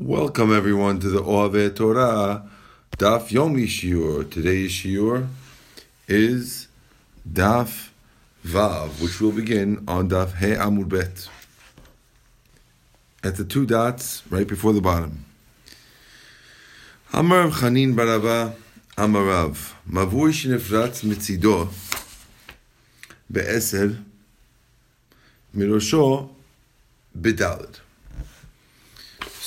Welcome everyone to the Oave Torah Daf Yomi Shiur. Today's Shiur is Daf Vav, which will begin on Daf He Amud Bet. At the two dots right before the bottom. Amar Chanin Barava Amarav Mavui Shinefratz Mitzido Be'eser Mirosho Bidalid.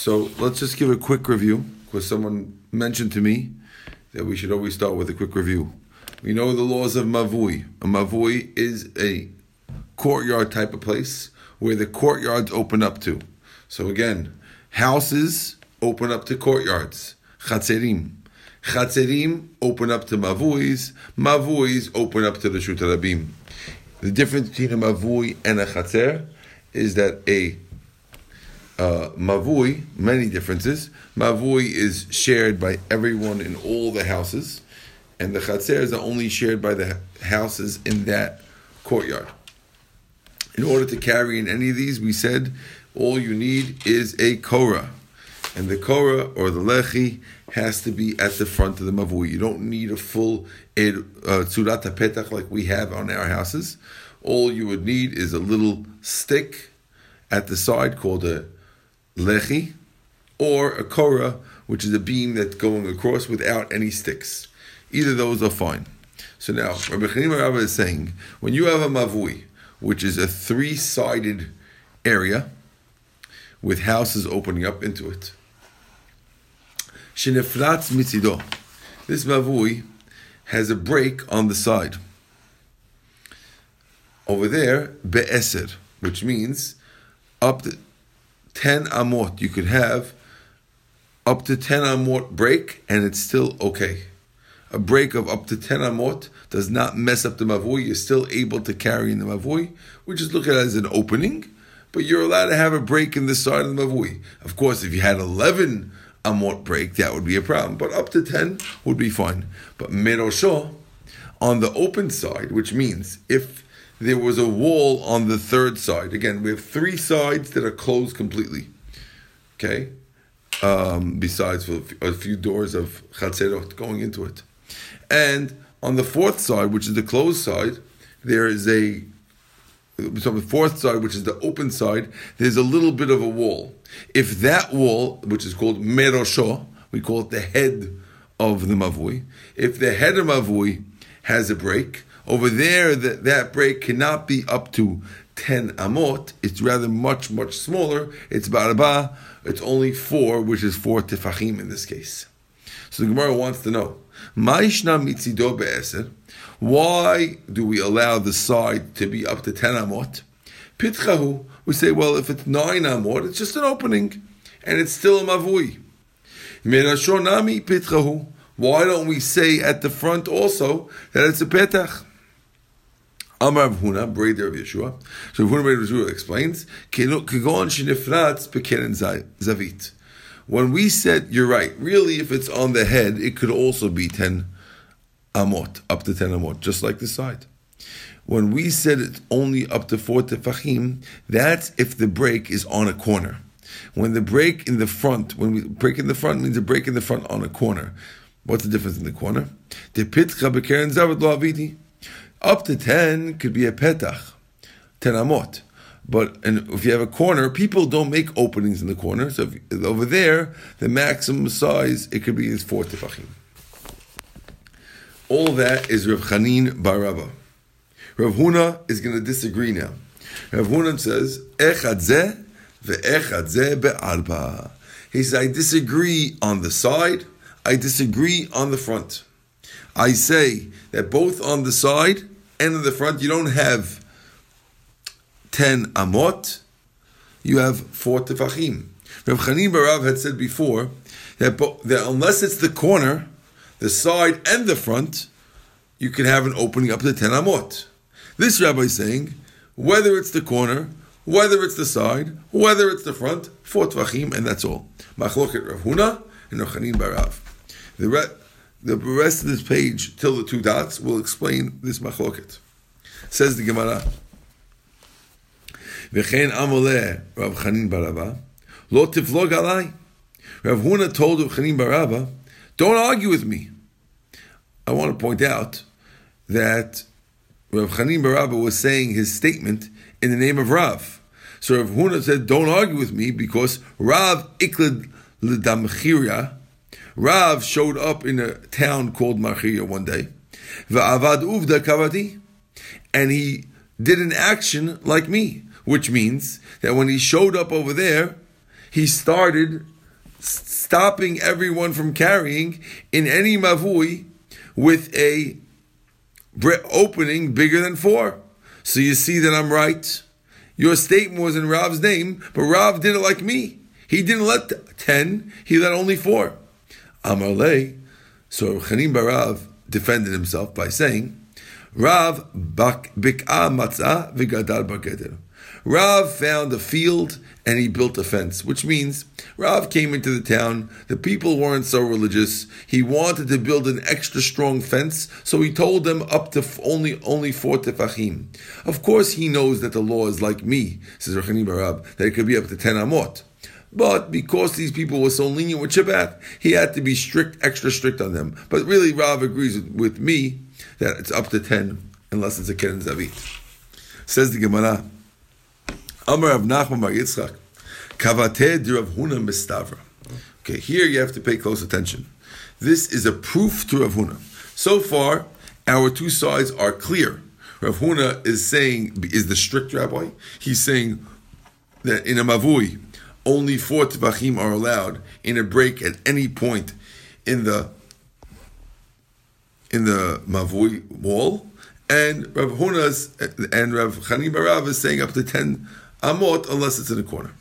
So let's just give a quick review because someone mentioned to me that we should always start with a quick review. We know the laws of Mavui. A Mavui is a courtyard type of place where the courtyards open up to. So again, houses open up to courtyards. Chatzerim. Chatzerim open up to Mavuis. Mavuis open up to the Shutarabim. The difference between a Mavui and a Chatzer is that a uh, mavui, many differences. Mavui is shared by everyone in all the houses, and the chatzers are only shared by the houses in that courtyard. In order to carry in any of these, we said all you need is a korah, and the korah or the lechi has to be at the front of the mavui. You don't need a full uh, tzurat uh, petach like we have on our houses. All you would need is a little stick at the side called a lechi, or a korah, which is a beam that's going across without any sticks. Either those are fine. So now, Rabbi Chanim Rabba is saying, when you have a mavui, which is a three-sided area with houses opening up into it, shenefratz mitzido, this mavui has a break on the side. Over there, be'eser, which means up to 10 amot. You could have up to 10 amot break and it's still okay. A break of up to 10 amot does not mess up the mavui. You're still able to carry in the mavui. We just look at it as an opening, but you're allowed to have a break in the side of the mavui. Of course, if you had 11 amot break, that would be a problem, but up to 10 would be fine. But merosho, on the open side, which means if there was a wall on the third side. Again, we have three sides that are closed completely. Okay? Um, besides a few doors of chatzerot going into it. And on the fourth side, which is the closed side, there is a so the fourth side, which is the open side, there's a little bit of a wall. If that wall, which is called merosho, we call it the head of the mavui. If the head of mavui has a break, over there, that, that break cannot be up to 10 amot. It's rather much, much smaller. It's baraba. It's only four, which is four tefachim in this case. So the Gemara wants to know, why do we allow the side to be up to 10 amot? Pitchahu, we say, well, if it's 9 amot, it's just an opening, and it's still a mavui. pitchahu. Why don't we say at the front also that it's a petach? Amar Huna, brother of Yeshua. So Huna, brother of Yeshua explains, bekeren zavit. When we said, you're right, really if it's on the head, it could also be 10 amot, up to 10 amot, just like the side. When we said it's only up to 4 tefachim, that's if the break is on a corner. When the break in the front, when we break in the front means a break in the front on a corner. What's the difference in the corner? The pitcha. Up to 10 could be a petach, 10 amot. But and if you have a corner, people don't make openings in the corner. So if, over there, the maximum size, it could be is 4 tefachim. All that is Rav Chanin Baraba. Rav Huna is going to disagree now. Rav Huna says, Echad zeh ve'echad zeh be'alba. He says, I disagree on the side, I disagree on the front. I say that both on the side and in the front, you don't have 10 amot, you have 4 tefachim. Rav Chanin Barav had said before that, that unless it's the corner, the side and the front, you can have an opening up to 10 amot. This rabbi is saying, whether it's the corner, whether it's the side, whether it's the front, 4 tefachim, and that's all. Machloket Rav Huna and Rav Chanin Barav. The re- the rest of this page, till the two dots, will explain this machloket. Says the Gemara. V'chein amoleh Rav Chanin Barava, lo tiflog alai. Rav Huna told Rav Chanin Baraba, don't argue with me. I want to point out that Rav Chanin Baraba was saying his statement in the name of Rav. So Rav Huna said, don't argue with me because Rav Iklid L'Damchiria, Rav showed up in a town called Machiria one day. Va'avad uvda kavati. And he did an action like me, which means that when he showed up over there, he started stopping everyone from carrying in any mavui with a opening bigger than four. So you see that I'm right. Your statement was in Rav's name, but Rav did it like me. He didn't let ten, he let only four. Amarle. So Chanim Barav defended himself by saying, Rav bik'a matzah v'gadal bageder. Rav found a field and he built a fence, which means Rav came into the town. The people weren't so religious. He wanted to build an extra strong fence, so he told them up to only only four tefachim. Of course, he knows that the law is like me, says Rechani Barab, that it could be up to ten amot. But because these people were so lenient with Shabbat, he had to be strict, extra strict on them. But really, Rav agrees with, with me that it's up to 10, unless it's a Keren Zavit. Says the Gemara, Amar of Nachman Bar Yitzchak, Kavateh Rav Huna Mistavra. Okay, here you have to pay close attention. This is a proof to Rav Huna. So far, our two sides are clear. Rav Huna is saying, is the strict rabbi. He's saying that in a mavui, only four tefachim are allowed in a break at any point in the in the mavui wall, and Rav Huna's and Rav Chanim Barav is saying up to ten amot unless it's in a corner.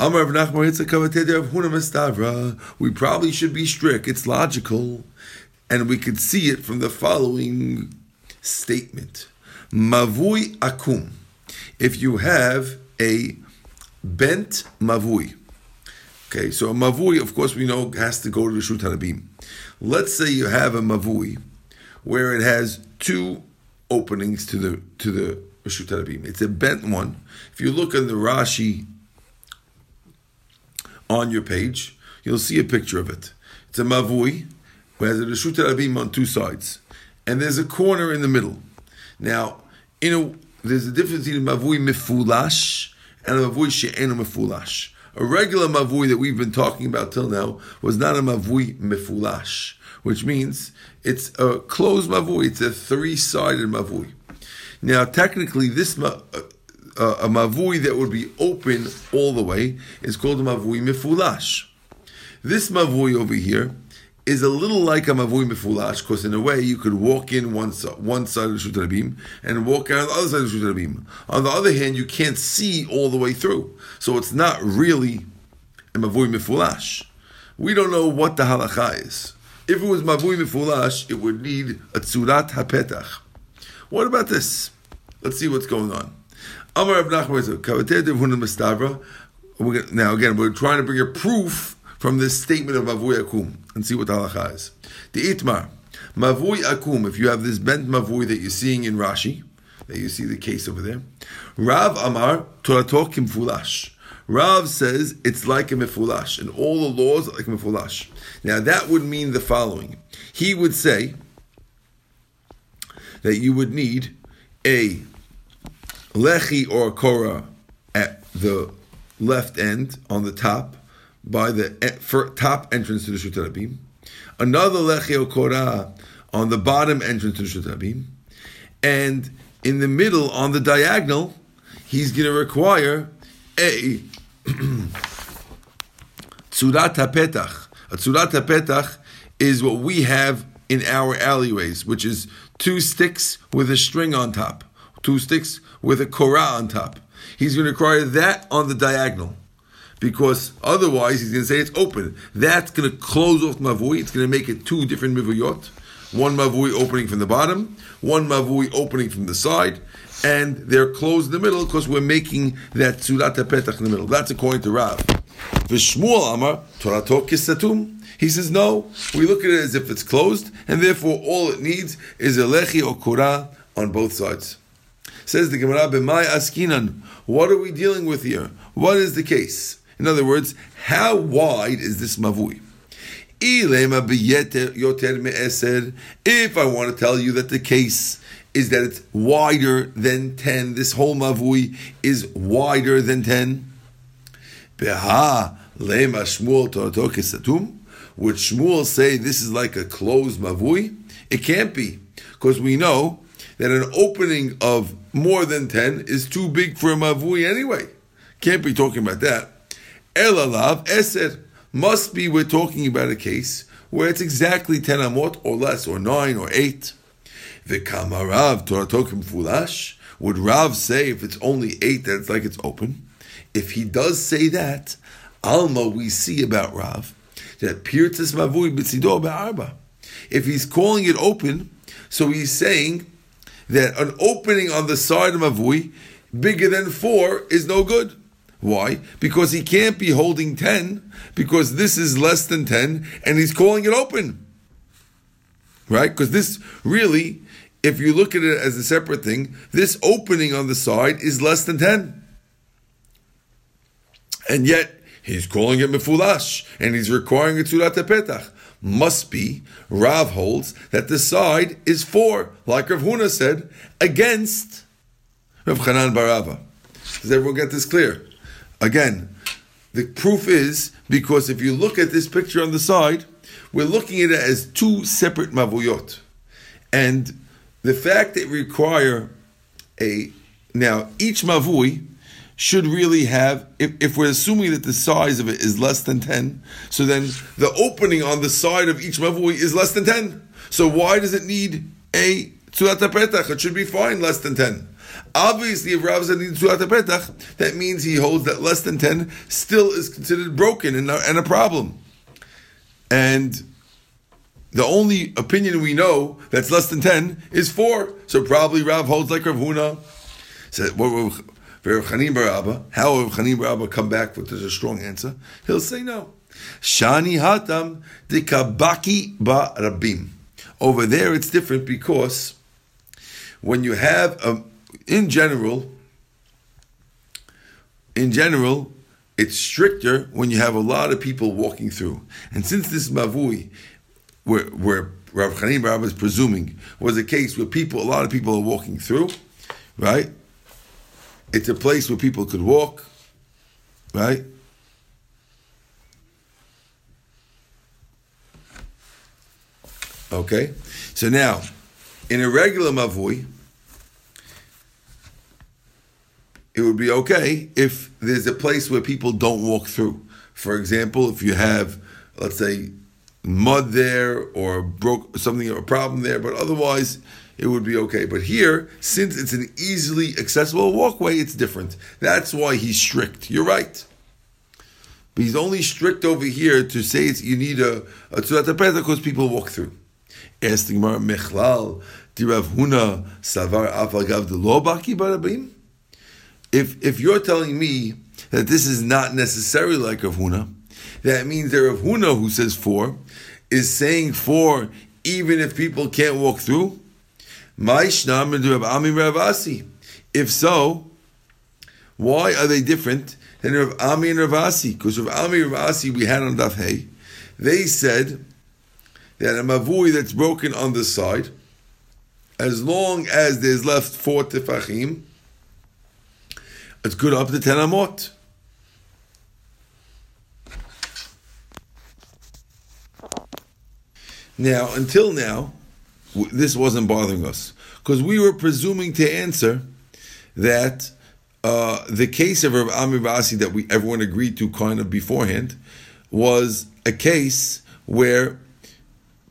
Amar Rav Huna We probably should be strict. It's logical, and we could see it from the following statement: Mavui akum. If you have a bent mavui. Okay, so a mavui, of course, we know has to go to the Shut Harabim. Let's say you have a mavui where it has two openings to the to the Shut Harabim. It's a bent one. If you look in the Rashi on your page, you'll see a picture of it. It's a mavui where has a Rishut Harabim on two sides, and there's a corner in the middle. Now, you know, there's a difference between mavui mifulash and a mavui she'enu mefulash. A regular mavui that we've been talking about till now was not a mavui mefulash, which means it's a closed mavui. It's a three-sided mavui. Now, technically, this ma- uh, a mavui that would be open all the way is called a mavui mefulash. This mavui over here is a little like a mavui mefulash, because in a way you could walk in one, one side of the Shut Rabim and walk out on the other side of the Shut Rabim. On the other hand, you can't see all the way through. So it's not really a mavui mefulash. We don't know what the halacha is. If it was mavui mefulash, it would need a tzurat hapetach. What about this? Let's see what's going on. Amar Now again, we're trying to bring a proof from this statement of Mavui Akum and see what halacha is. The Itmar. Mavui Akum, if you have this bent Mavui that you're seeing in Rashi, that you see the case over there. Rav Amar Torato Kimfulash. Rav says it's like a mefulash, and all the laws are like a mefulash. Now that would mean the following. He would say that you would need a lechi or a korah at the left end on the top, by the top entrance to the Shut Rabim, another Lechio Korah on the bottom entrance to the Shut Rabim, and in the middle on the diagonal, he's going to require a Tzurat HaPetach. A Tzurat HaPetach is what we have in our alleyways, which is two sticks with a string on top, two sticks with a korah on top. He's going to require that on the diagonal because otherwise he's going to say it's open. That's going to close off mavui. It's going to make it two different mivuyot. One mavui opening from the bottom, one mavui opening from the side, and they're closed in the middle because we're making that tzurat petach in the middle. That's according to Rav. V'shmuel Amar Torato kisatum. He says no. We look at it as if it's closed, and therefore all it needs is a lechi or kura on both sides. Says the Gemara, "B'may askinan." What are we dealing with here? What is the case? In other words, how wide is this mavui? If I want to tell you that the case is that it's wider than 10, this whole mavui is wider than 10. Would Shmuel say this is like a closed mavui? It can't be, because we know that an opening of more than 10 is too big for a mavui anyway. Can't be talking about that. Elalav Esed. Must be we're talking about a case where it's exactly 10 amot or less, or 9 or 8. V'kamarav Toratokim Fulash. Would Rav say if it's only 8 that it's like it's open? If he does say that, Alma we see about Rav that Pirtis Mavui B'tzido Ba'arba. If he's calling it open, so he's saying that an opening on the side of Mavui bigger than 4 is no good. Why? Because he can't be holding 10, because this is less than 10, and he's calling it open. Right? Because this really, if you look at it as a separate thing, this opening on the side is less than 10. And yet, he's calling it mefulash, and he's requiring a tzulat petach. Must be, Rav holds that the side is 4, like Rav Huna said, against Rav Chanan Barava. Does everyone get this clear? Again, the proof is because if you look at this picture on the side, we're looking at it as two separate mavuyot. And the fact that require a now each mavui should really have if, if we're assuming that the size of it is less than 10 so then the opening on the side of each mavui is less than 10 so why does it need a tzulat petach it should be fine less than 10 Obviously, if Rav said petach, that means he holds that less than 10 still is considered broken and a, and a problem. And the only opinion we know that's less than 10 is 4. So probably Rav holds like Rav Huna. So, how will Chanim Barabba come back with a strong answer? He'll say no. Shani hatam dikabaki ba rabim. Over there, it's different because when you have a in general, in general, it's stricter when you have a lot of people walking through. And since this mavui, where, where Rav Chanim Barab is presuming, was a case where people, a lot of people are walking through, right? It's a place where people could walk, right? Okay, so now, in a regular mavui, it would be okay if there's a place where people don't walk through. For example, if you have, let's say, mud there or broke something or a problem there, but otherwise it would be okay. But here, since it's an easily accessible walkway, it's different. That's why he's strict. You're right. But he's only strict over here to say it's, you need a a because people walk through. Ask the Gemara, Mechlal, Dirav Huna, Savar Avagav the Baki Barabim? If if you're telling me that this is not necessarily like Rav Huna, that means that Rav Huna, who says four, is saying four even if people can't walk through. If so, why are they different than Rav Ami and Rav Asi? Because Rav Ami and Rav Asi we had on Daf Hey, they said that a mavui that's broken on the side, as long as there's left four tefachim, it's good up to 10 amot. Now, until now, this wasn't bothering us because we were presuming to answer that uh, the case of Rav Amir Basi that we everyone agreed to kind of beforehand was a case where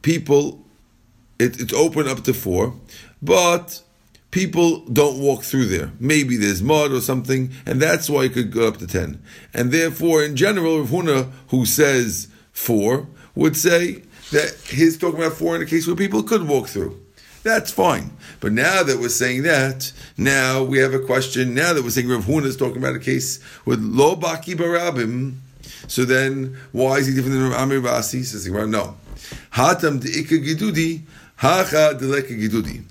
people it, it's open up to four, but people don't walk through there. Maybe there's mud or something, and that's why it could go up to 10. And therefore, in general, Rav Huna, who says four, would say that he's talking about four in a case where people could walk through. That's fine. But now that we're saying that, now we have a question. Now that we're saying Rav Huna is talking about a case with Lo Baki Barabim, so then why is he different than Amir Basi? Says no. Hatam de Gidudi, Hacha de Gidudi.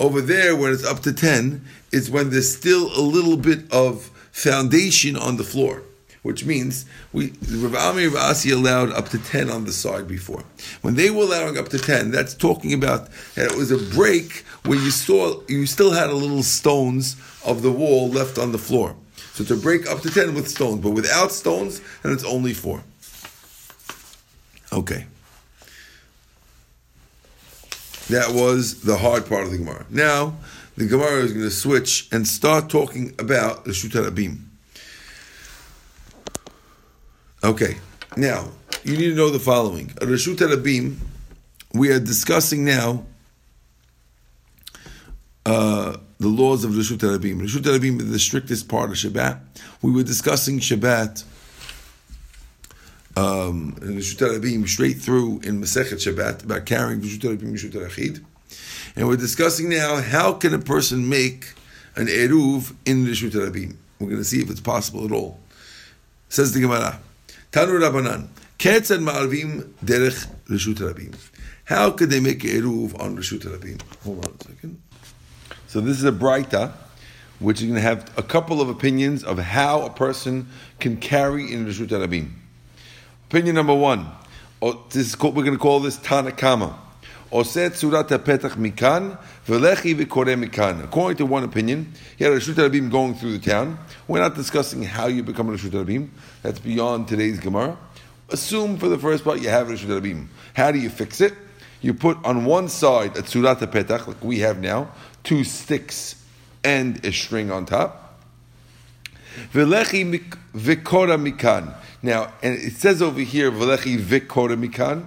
Over there, when it's up to 10, is when there's still a little bit of foundation on the floor. which means we Rav Ami Rav Asi allowed up to ten on the side before. When they were allowing up to ten, that's talking about that it was a break where you saw you still had a little stones of the wall left on the floor. So to break up to ten with stones, but without stones, and it's only four. Okay. That was the hard part of the Gemara. Now, the Gemara is going to switch and start talking about the Shut Abim. Okay, now you need to know the following. Rashut Abim, we are discussing now uh, the laws of Rashut Abim. Rashut Abim is the strictest part of Shabbat. We were discussing Shabbat um, in Rashut Abim straight through in Masechet Shabbat about carrying Rashut Abim Rashut Achid. And we're discussing now how can a person make an Eruv in the Rashut Abim. We're going to see if it's possible at all. Says the Gemara. Tanu Rabbanan. Ketzad Ma'arvim Derech Rishut Rabim. How could they make an Eruv on Rishut Rabim? Hold on a second. So this is a Braita, which is going to have a couple of opinions of how a person can carry in Rishut Rabim. Opinion number one. Oh, this is called, we're going to call this Tanakama. According to one opinion, he had a Rishut Rabim going through the town. We're not discussing how you become a Rishut Rabim. That's beyond today's Gemara. Assume for the first part you have a Rishut Rabim. How do you fix it? You put on one side a Tzurat Petach, like we have now, two sticks and a string on top. Velechi Vikora Mikan. Now, and it says over here, Velechi Vikora Mikan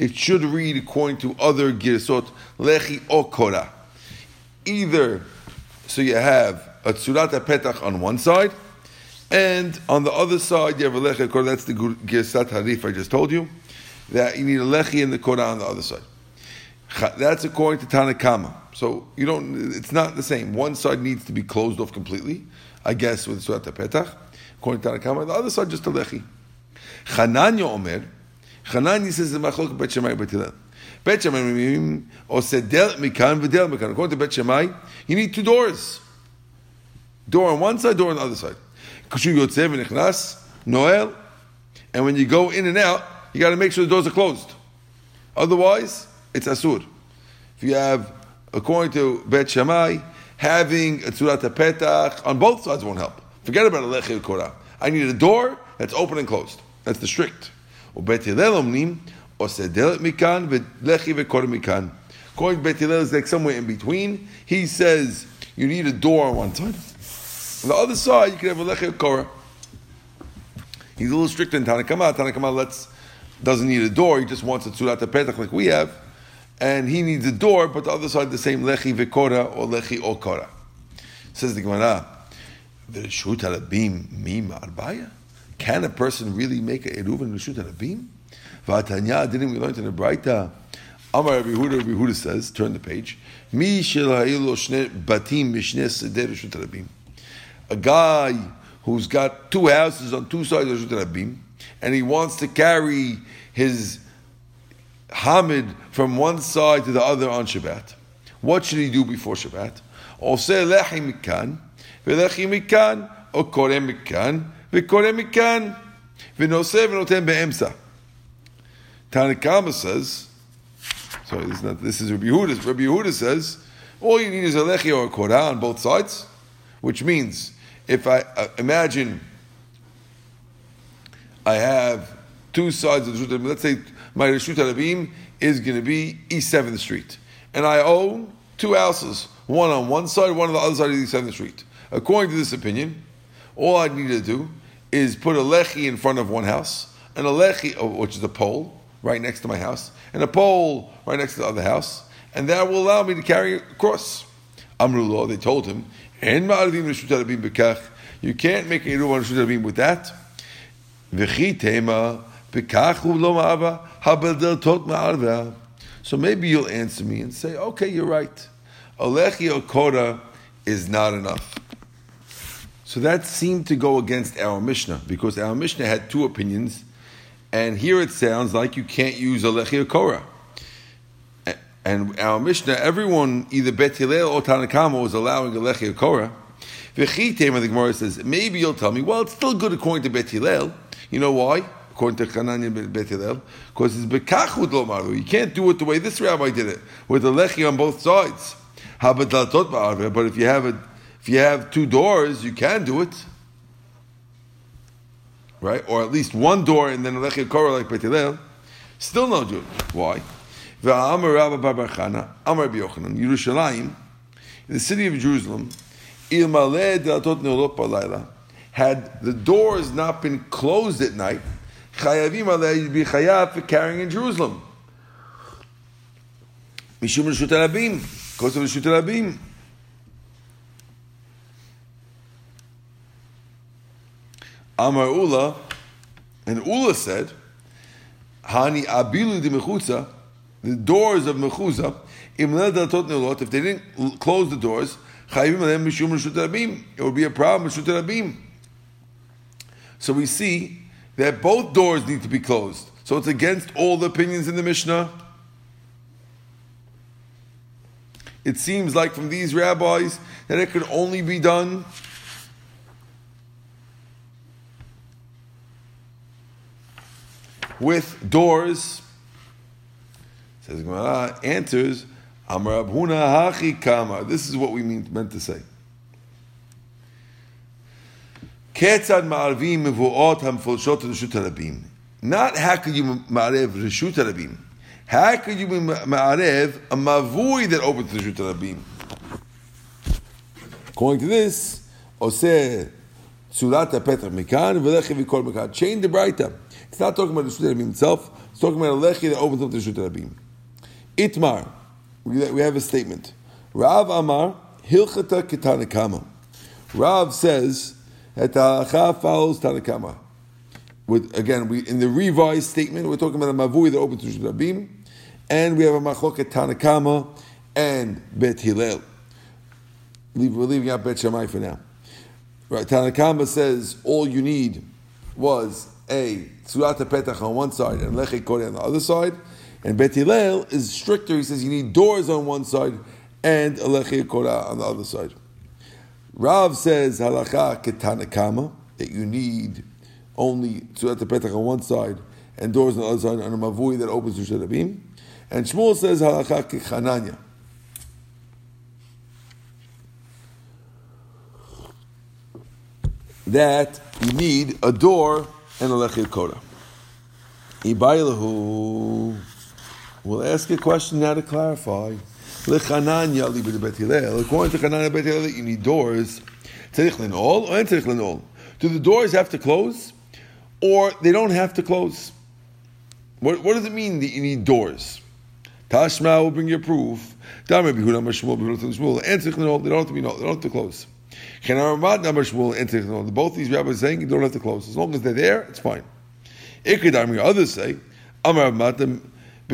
it should read according to other girsot lechi okora. Either so you have a tzurat petach on one side, and on the other side you have a lechi okora. That's the girsat harif I just told you. That you need a lechi and the kora on the other side. That's according to Tanakama. So you don't. It's not the same. One side needs to be closed off completely. I guess with tzurat petach. According to the other side just a lechi. Chananya Omer. Hanani says the machlok Bet Shammai Bet Hillel. Bet Shammai or said del mikan v'del mikan. According to Bet Shammai, you need two doors. Door on one side, door on the other side. Kushu yotzev v'nichnas noel. And when you go in and out, you got to make sure the doors are closed. Otherwise, it's asur. If you have, according to Bet Shammai, having a tzurat petach on both sides won't help. Forget about a lechay korah. I need a door that's open and closed. That's the strict. According to Bet Hillel, is like somewhere in between. He says you need a door on one side. On the other side, you can have a lechay korah. He's a little strict in Tanakama. Tanakama lets doesn't need a door. He just wants a tzurat petach like we have. And he needs a door, but the other side, the same lechi vekora or lechi okora. Says the Gemara, V'reshut harabim mim arbaya? Can a person really make a eruv and reshut harabim? V'atanya, didn't we learn in the Braita? Amar Rabbi Huda, says, turn the page, Mi shne batim mishne reshut harabim. A guy who's got two houses on two sides of reshut harabim, and he wants to carry his Hamid from one side to the other on Shabbat. What should he do before Shabbat? Oseh lechi mikan, v'lechi mikan, או קורא מכאן, וקורא מכאן, ונושא ונותן באמצע. Tanakama says, sorry, this is, not, this is Rabbi Yehuda. Rabbi Yehuda says, all you need is a lechi or a korah on both sides, which means if I uh, imagine I have two sides of the Rishut let's say my Rishut Harabim is going to be East 7th Street, and I own two houses, one on one side, one on the other side of East 7th Street. According to this opinion, all I need to do is put a lechi in front of one house, and a lechi, oh, which is a pole, right next to my house, and a pole right next to the other house, and that will allow me to carry across. Amrullah, they told him, you can't make a Eruv on Rishut with that. So maybe you'll answer me and say, okay, you're right. Alechi Okora is not enough. So that seemed to go against our Mishnah because our Mishnah had two opinions, and here it sounds like you can't use Alechi Korah. And our Mishnah, everyone, either Bet Hillel or Tanakama, was allowing Alechi. V'chitema, the Gemara says, maybe you'll tell me, well, it's still good according to Bet Hillel. You know why? According to Chananya Bet Hillel, because it's bekachud lo maru. You can't do it the way this rabbi did it, with the lechi on both sides. But if you have a, if you have two doors, you can do it, right? Or at least one door and then a lechi korah like Bet Hillel. Still no it. Why? Amar Yerushalayim, in the city of Jerusalem, had the doors not been closed at night, chayavim alei you'd be chayav for carrying in Jerusalem. Mishum reshut rabim, because of reshut rabim. Amar Ula, and Ula said, Hani abilu di mechutza, the doors of mechutza, if they didn't close the doors, it would be a problem with Shuterabim. So we see that both doors need to be closed. So it's against all the opinions in the Mishnah. It seems like from these rabbis that it could only be done with doors. Says Gemara answers Amar Abhuna Hachi Kama. This is what we mean, meant to say. Ketzad Ma'arvim Mevu'ot HaMfolshot Reshut HaRabim. Not how could you ma'arev Reshut HaRabim. How could you ma'arev a mavui that opens Reshut HaRabim? According to this, Oseh Surat HaPetach Mikan V'lechi V'kol Mikan. Chain the Braita. It's not talking about Reshut HaRabim itself. It's talking about a lechi that opens up the Reshut HaRabim. Itmar we have a statement. Rav Amar Hilchata Kitanakama. Rav says that the uh, halacha follows Tanakama. With again, we in the revised statement we're talking about a mavui that opens to Rabim, and we have a machoket Tanakama and Bet Hillel. We're leaving out Bet Shammai for now. Right, Tanakama says all you need was a Tzurat Petach on one side and Lechei Kore on the other side. And Bet Hillel is stricter. He says you need doors on one side and a Alechi Korah on the other side. Rav says halacha ketanakama that you need only Tzurat Petach on one side and doors on the other side on a mavui that opens to Shadabim. And Shmuel says halacha kechananya. That you need a door and a lechid korah. Ibailahu. We'll ask a question now to clarify. According to Bet Hillel, you need doors. Tzerich all or tzerich all. Do the doors have to close, or they don't have to close? What, what does it mean that you need doors? Tashma will bring your proof. Damar bihuda mashmul bihuda shmul. And. They don't have to be no. They don't have to close. And tzerich. Both these rabbis are saying you don't have to close. As long as they're there, it's fine. Others say,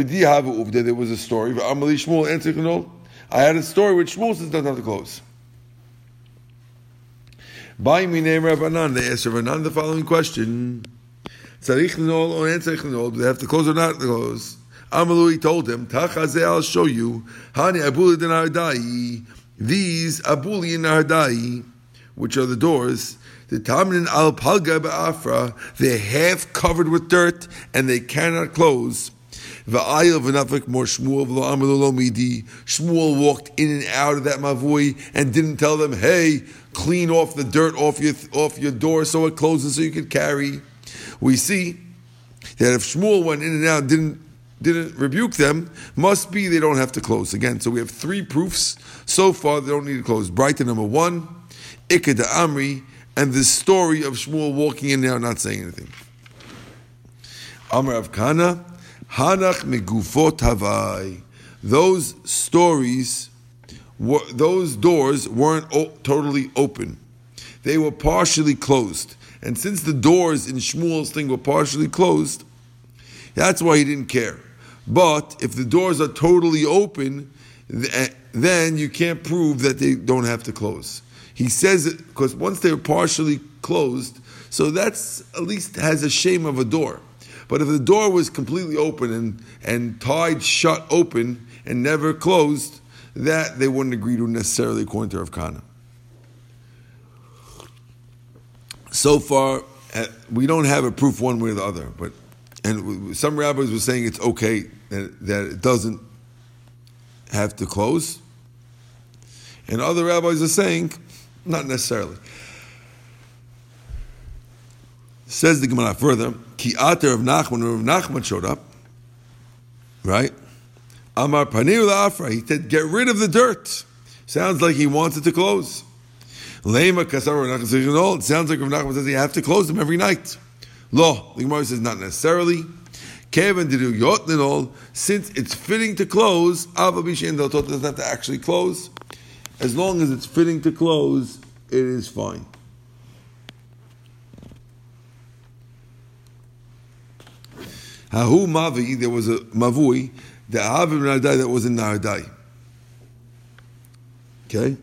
there was a story. I had a story which Shmuel says doesn't close. By me name Rabbanan, they asked Rabbanan the following question. Tzarich or tzarich do they have to close or not close? Amalu, told him, Tachazeh, I'll show you, Hani abuli denardai, these abuli in nardai, which are the doors, the tamrin al palga ba'afra, they're half covered with dirt and they cannot close. Shmuel walked in and out of that mavui and didn't tell them, hey, clean off the dirt off your, off your door so it closes so you can carry. We see that if Shmuel went in and out didn't didn't rebuke them, must be they don't have to close. Again, so we have three proofs so far they don't need to close. Braita number one, Ikeda Amri, and the story of Shmuel walking in there not saying anything. Amr of Kana, Hanach megufot havai. Those stories, those doors weren't totally open. They were partially closed. And since the doors in Shmuel's thing were partially closed, that's why he didn't care. But if the doors are totally open, eh, then you can't prove that they don't have to close. He says it because once they're partially closed, so that's at least has a shame of a door. But if the door was completely open and, and tied shut open and never closed, that they wouldn't agree to necessarily according to Rav Kana. so far, uh, we don't have a proof one way or the other. But and some rabbis were saying it's okay that, that it doesn't have to close, and other rabbis are saying not necessarily. Says the Gemara further, Ki Ater of Nachman, when Rav Nachman showed up, right? Amar Panir Afra, he said, get rid of the dirt. Sounds like he wants it to close. Lema Kasar Rav Nachman It sounds like Rav Nachman says you have to close them every night. Lo, the Gemara says not necessarily. Kevin did all since it's fitting to close, Ava Bishen doesn't have to actually close. As long as it's fitting to close, it is fine. Hahu Mavi, there was a Mavui, the Ahavim Naradai that was in Naradai. Okay?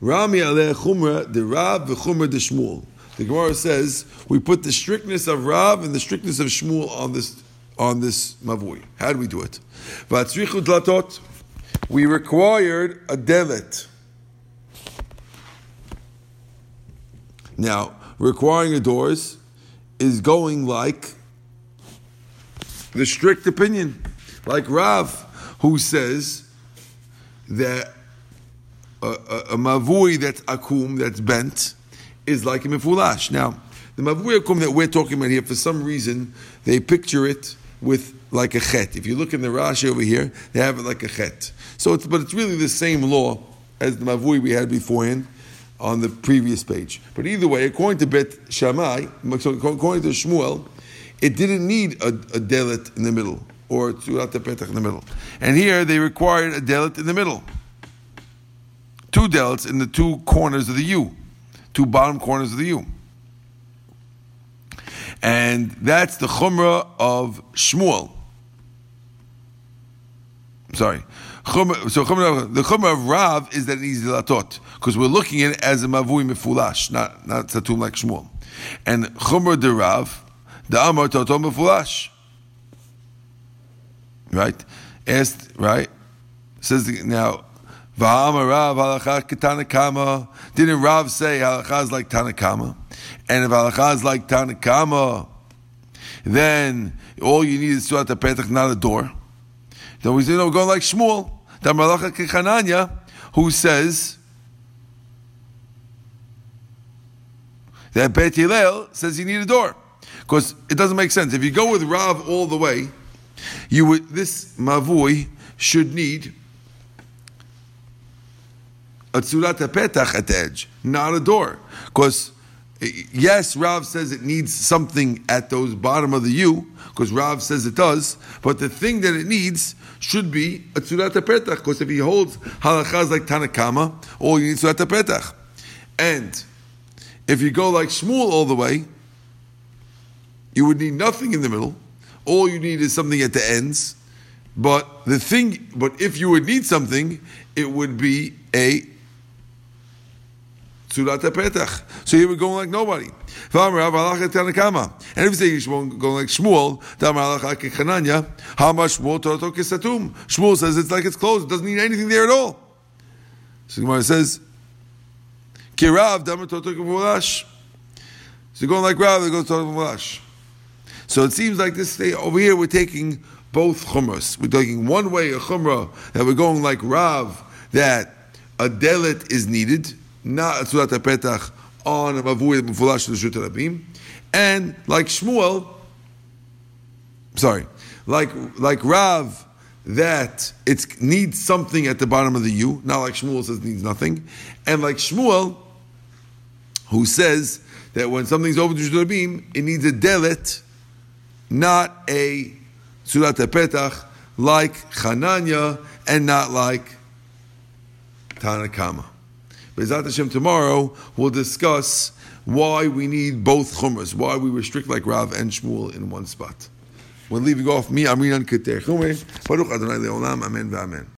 Rami Aleh Chumra, the Rav, the Chumra, the Shmuel. The Gemara says we put the strictness of Rav and the strictness of Shmuel on this on this Mavui. How do we do it? We required a devet. Now, requiring the doors is going like the strict opinion, like Rav, who says that a, a, a mavui that's akum, that's bent, is like a mifulash. Now, the mavui akum that we're talking about here, for some reason, they picture it with like a chet. If you look in the Rashi over here, they have it like a chet. So, it's, but it's really the same law as the mavui we had beforehand on the previous page. But either way, according to Bet Shammai, according to Shmuel, it didn't need a, a delit in the middle or tzurat petach in the middle. And here they required a delit in the middle. Two delits in the two corners of the U, two bottom corners of the U. And that's the chumrah of Shmuel. Sorry. Chumrah, so chumrah, the chumrah of Rav is that it needs latot because we're looking at it as a mavui mefulash, not not satum like Shmuel. And chumrah de Rav the Amar Totom Mefulash. Right? Asked, right? Says now, V'amar Rav halacha ketanakama. Didn't Rav say halacha is like Tanakama? And if halacha is like Tanakama, then all you need is to the petach, not a door. Then we say, no, go like Shmuel. The Malacha Kechananya, who says that Bet Hillel says you need a door because it doesn't make sense. If you go with Rav all the way, you would this mavui should need a tzurat petach at the edge, not a door. Because eh, yes, Rav says it needs something at those bottom of the U, because Rav says it does, but the thing that it needs should be a tzurat petach. Because if he holds halachas like Tanakama, all you need tzurat petach, and if you go like Shmuel all the way, you would need nothing in the middle. All you need is something at the ends. But the thing, but if you would need something, it would be a Tzurat Petach. So here we're going like nobody. And if you say you going like Shmuel, how much Satum? Shmuel says it's like it's closed. It doesn't need anything there at all. So Gemara says, Kirav So going like Rav, they go to Totok so it seems like this day over here we're taking both chumras. We're taking one way a chumrah that we're going like Rav that a delit is needed, not a tzulat petach on mavui mufulash l'shut rabim, and like Shmuel, sorry, like like Rav that it needs something at the bottom of the U, not like Shmuel says needs nothing, and like Shmuel who says that when something's over to Rabim, it needs a delit not a Surat Petach like Chananya and not like Tanakama. Bezat Hashem tomorrow we'll discuss why we need both chumras, why we restrict like Rav and Shmuel in one spot. When leaving off, me, Amrinan Keter Chume, Baruch Adonai Leolam, Amen v'Amen.